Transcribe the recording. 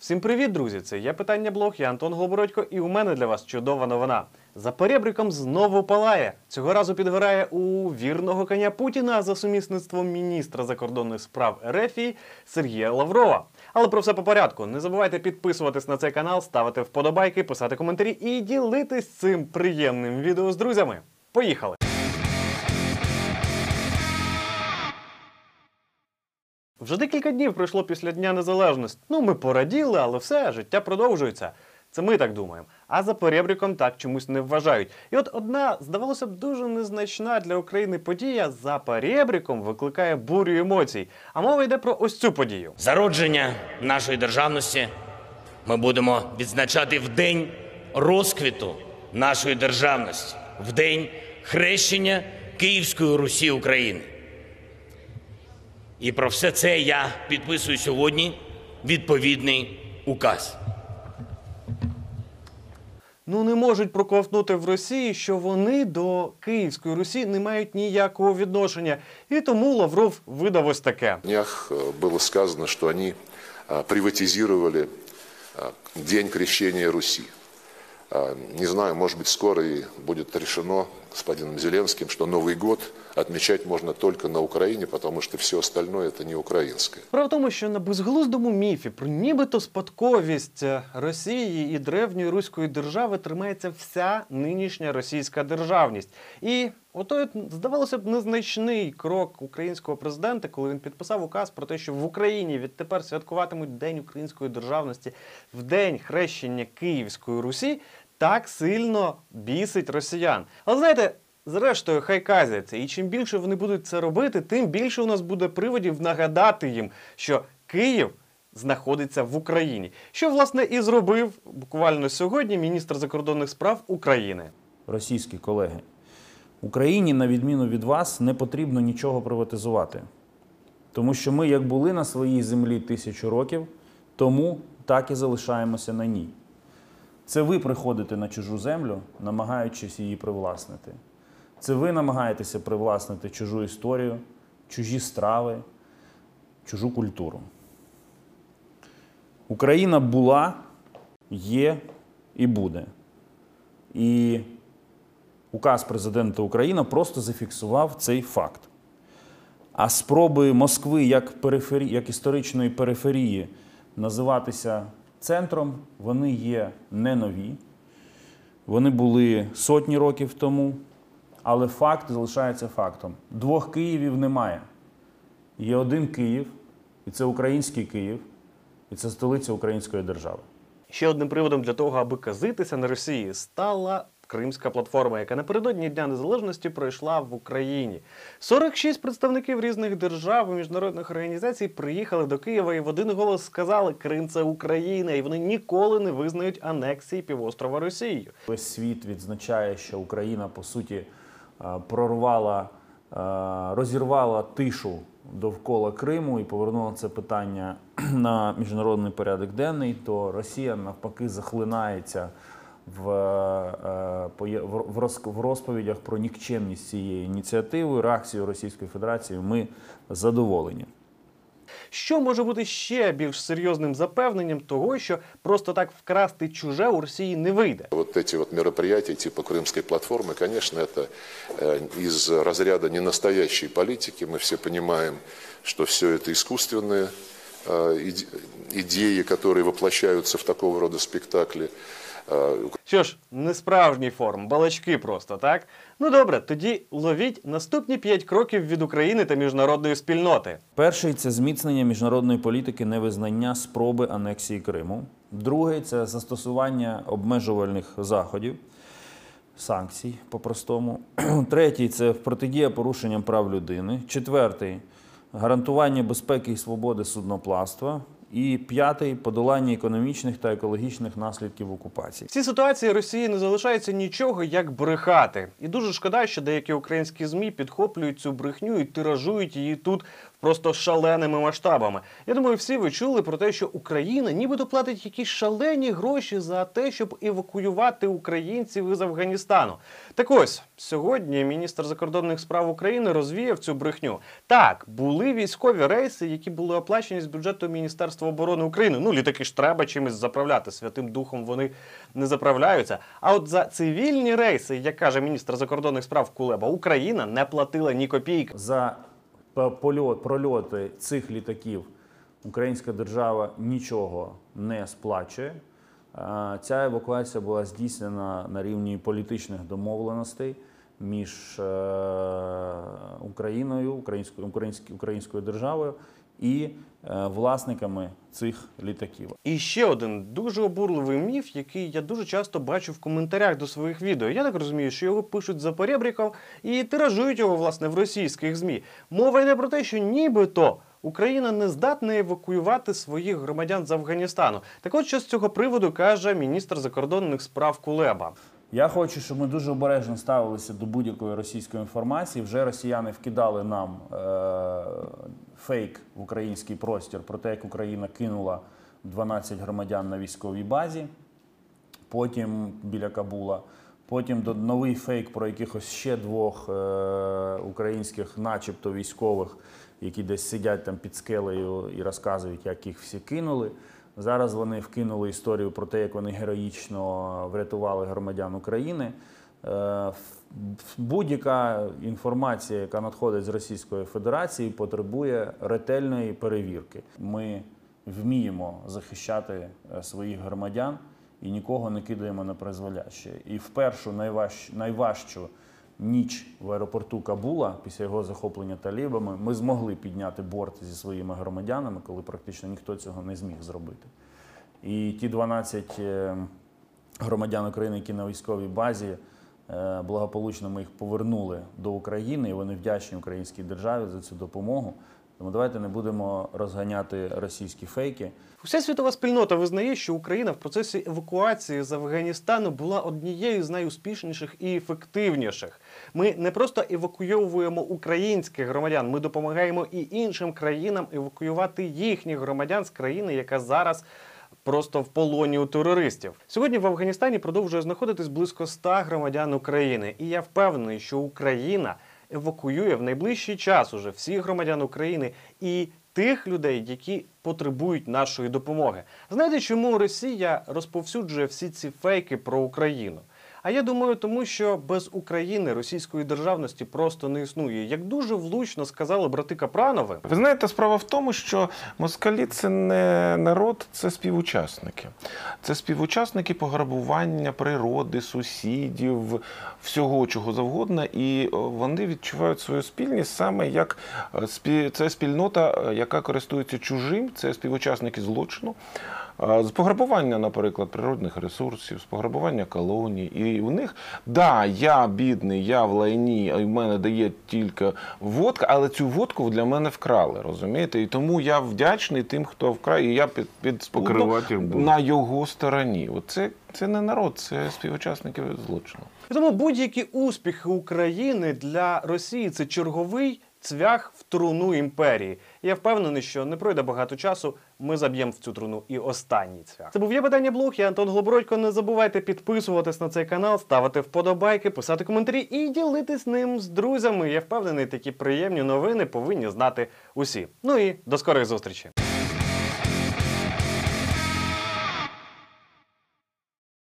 Всім привіт, друзі! Це є питання блог, я Антон Голобородько, і у мене для вас чудова новина. За перебріком знову палає. Цього разу підгорає у вірного коня Путіна за сумісництвом міністра закордонних справ Ерефії Сергія Лаврова. Але про все по порядку. Не забувайте підписуватись на цей канал, ставити вподобайки, писати коментарі і ділитись цим приємним відео з друзями. Поїхали! Вже декілька днів пройшло після Дня Незалежності. Ну, ми пораділи, але все, життя продовжується. Це ми так думаємо. А за перебріком так чомусь не вважають. І от одна, здавалося б, дуже незначна для України подія за перебріком викликає бурю емоцій. А мова йде про ось цю подію. Зародження нашої державності ми будемо відзначати в день розквіту нашої державності, в день хрещення Київської Русі України. І про все це я підписую сьогодні відповідний указ. Ну не можуть проковтнути в Росії, що вони до Київської Русі не мають ніякого відношення. І тому Лавров видав ось таке. На днях э, было сказано, что они а, приватизировали а, День крещения Руси. А, Не знаю, может быть, скоро и будет решено господином Зеленским, что Новый год отмечать можно только на Украине, потому что все остальное это не украинское. Справа в тому, що на безглуздому міфі про нібито спадковість е, Росії і древньої руської держави тримається вся нинішня російська державність. І ото, здавалося б, незначний крок українського президента, коли він підписав указ про те, що в Україні відтепер святкуватимуть День української державності в день хрещення Київської Русі, так сильно бісить росіян. Але знаєте. Зрештою, хай казяться, і чим більше вони будуть це робити, тим більше у нас буде приводів нагадати їм, що Київ знаходиться в Україні. Що власне і зробив буквально сьогодні міністр закордонних справ України. російські колеги. Україні, на відміну від вас, не потрібно нічого приватизувати. Тому що ми, як були на своїй землі тисячу років, тому так і залишаємося на ній. Це ви приходите на чужу землю, намагаючись її привласнити. Це ви намагаєтеся привласнити чужу історію, чужі страви, чужу культуру. Україна була, є і буде. І указ президента України просто зафіксував цей факт. А спроби Москви як, перифері... як історичної периферії називатися центром, вони є не нові. Вони були сотні років тому, але факт залишається фактом. Двох Київів немає. Є один Київ, і це український Київ, і це столиця української держави. Ще одним приводом для того, аби казитися на Росії, стала Кримська платформа, яка напередодні Дня Незалежності пройшла в Україні. 46 представників різних держав і міжнародних організацій приїхали до Києва і в один голос сказали: Крим це Україна, і вони ніколи не визнають анексії півострова Росією. Весь світ відзначає, що Україна по суті е, прорвала, е, розірвала тишу довкола Криму і повернула це питання на міжнародний порядок денний. То Росія навпаки захлинається в, е, в роз- в розповідях про нікчемність цієї ініціативи. Реакцією Російської Федерації ми задоволені. Що може бути ще більш серйозним запевненням того, що просто так вкрасти чуже у Росії не вийде? Вот эти вот мероприятия типа Крымской платформы, конечно, это э, из разряда ненастоящей политики. Мы все понимаем, что все это искусственные э, иде- идеи, которые воплощаются в такого рода спектакли. що ж, не справжній форм, балачки просто, так? Ну добре, тоді ловіть наступні п'ять кроків від України та міжнародної спільноти. Перший це зміцнення міжнародної політики невизнання спроби анексії Криму. Другий це застосування обмежувальних заходів, санкцій по-простому. Третій це протидія порушенням прав людини. Четвертий гарантування безпеки і свободи судноплавства. І п'ятий подолання економічних та екологічних наслідків окупації. В ситуації Росії не залишається нічого, як брехати. І дуже шкода, що деякі українські змі підхоплюють цю брехню і тиражують її тут просто шаленими масштабами. Я думаю, всі ви чули про те, що Україна нібито платить якісь шалені гроші за те, щоб евакуювати українців із Афганістану. Так ось сьогодні міністр закордонних справ України розвіяв цю брехню. Так, були військові рейси, які були оплачені з бюджету Міністерства оборони України. Ну, літаки ж треба чимось заправляти. Святим духом вони не заправляються. А от за цивільні рейси, як каже міністр закордонних справ Кулеба, Україна не платила ні копійки. За польот, прольоти цих літаків українська держава нічого не сплачує. Ця евакуація була здійснена на рівні політичних домовленостей між е, Україною, українською, українською, українською державою і е, власниками цих літаків. І ще один дуже обурливий міф, який я дуже часто бачу в коментарях до своїх відео. Я так розумію, що його пишуть за поребріков і тиражують його власне в російських змі. Мова йде про те, що нібито. Україна не здатна евакуювати своїх громадян з Афганістану. Так от що з цього приводу каже міністр закордонних справ Кулеба. Я хочу, щоб ми дуже обережно ставилися до будь-якої російської інформації. Вже росіяни вкидали нам е- фейк в український простір про те, як Україна кинула 12 громадян на військовій базі, потім біля Кабула. Потім новий фейк про якихось ще двох е- українських, начебто військових, які десь сидять там під скелею і розказують, як їх всі кинули. Зараз вони вкинули історію про те, як вони героїчно врятували громадян України. Е, Будь-яка інформація, яка надходить з Російської Федерації, потребує ретельної перевірки. Ми вміємо захищати е, своїх громадян і нікого не кидаємо на призволяще. І в першу найваж, найважчу ніч в аеропорту Кабула після його захоплення талібами ми змогли підняти борт зі своїми громадянами, коли практично ніхто цього не зміг зробити. І ті 12 е, громадян України, які на військовій базі, е, благополучно ми їх повернули до України, і вони вдячні українській державі за цю допомогу. Тому давайте не будемо розганяти російські фейки. Вся світова спільнота визнає, що Україна в процесі евакуації з Афганістану була однією з найуспішніших і ефективніших. Ми не просто евакуйовуємо українських громадян, ми допомагаємо і іншим країнам евакуювати їхніх громадян з країни, яка зараз. Просто в полоні у терористів сьогодні в Афганістані продовжує знаходитись близько 100 громадян України, і я впевнений, що Україна евакуює в найближчий час уже всіх громадян України і тих людей, які потребують нашої допомоги. Знаєте, чому Росія розповсюджує всі ці фейки про Україну? А я думаю, тому що без України російської державності просто не існує. Як дуже влучно сказали брати Капранови, Ви знаєте, справа в тому, що москалі це не народ, це співучасники. Це співучасники пограбування природи, сусідів, всього чого завгодно, і вони відчувають свою спільність саме як е, спі- це спільнота, е, яка користується чужим, це співучасники злочину. З пограбування, наприклад, природних ресурсів, з пограбування колоній. І у них, да, я бідний, я в лайні, а в мене дає тільки водка, але цю водку для мене вкрали, розумієте? І тому я вдячний тим, хто вкрав, і я під, під Покривати на його стороні. От це, це не народ, це співучасники злочину. І тому будь-які успіхи України для Росії це черговий цвях в труну імперії. Я впевнений, що не пройде багато часу. Ми заб'ємо в цю труну і останній цвях. Це був я питання блог. Я Антон Глобородько. Не забувайте підписуватись на цей канал, ставити вподобайки, писати коментарі і ділитись ним з друзями. Я впевнений, такі приємні новини повинні знати усі. Ну і до скорих зустрічей.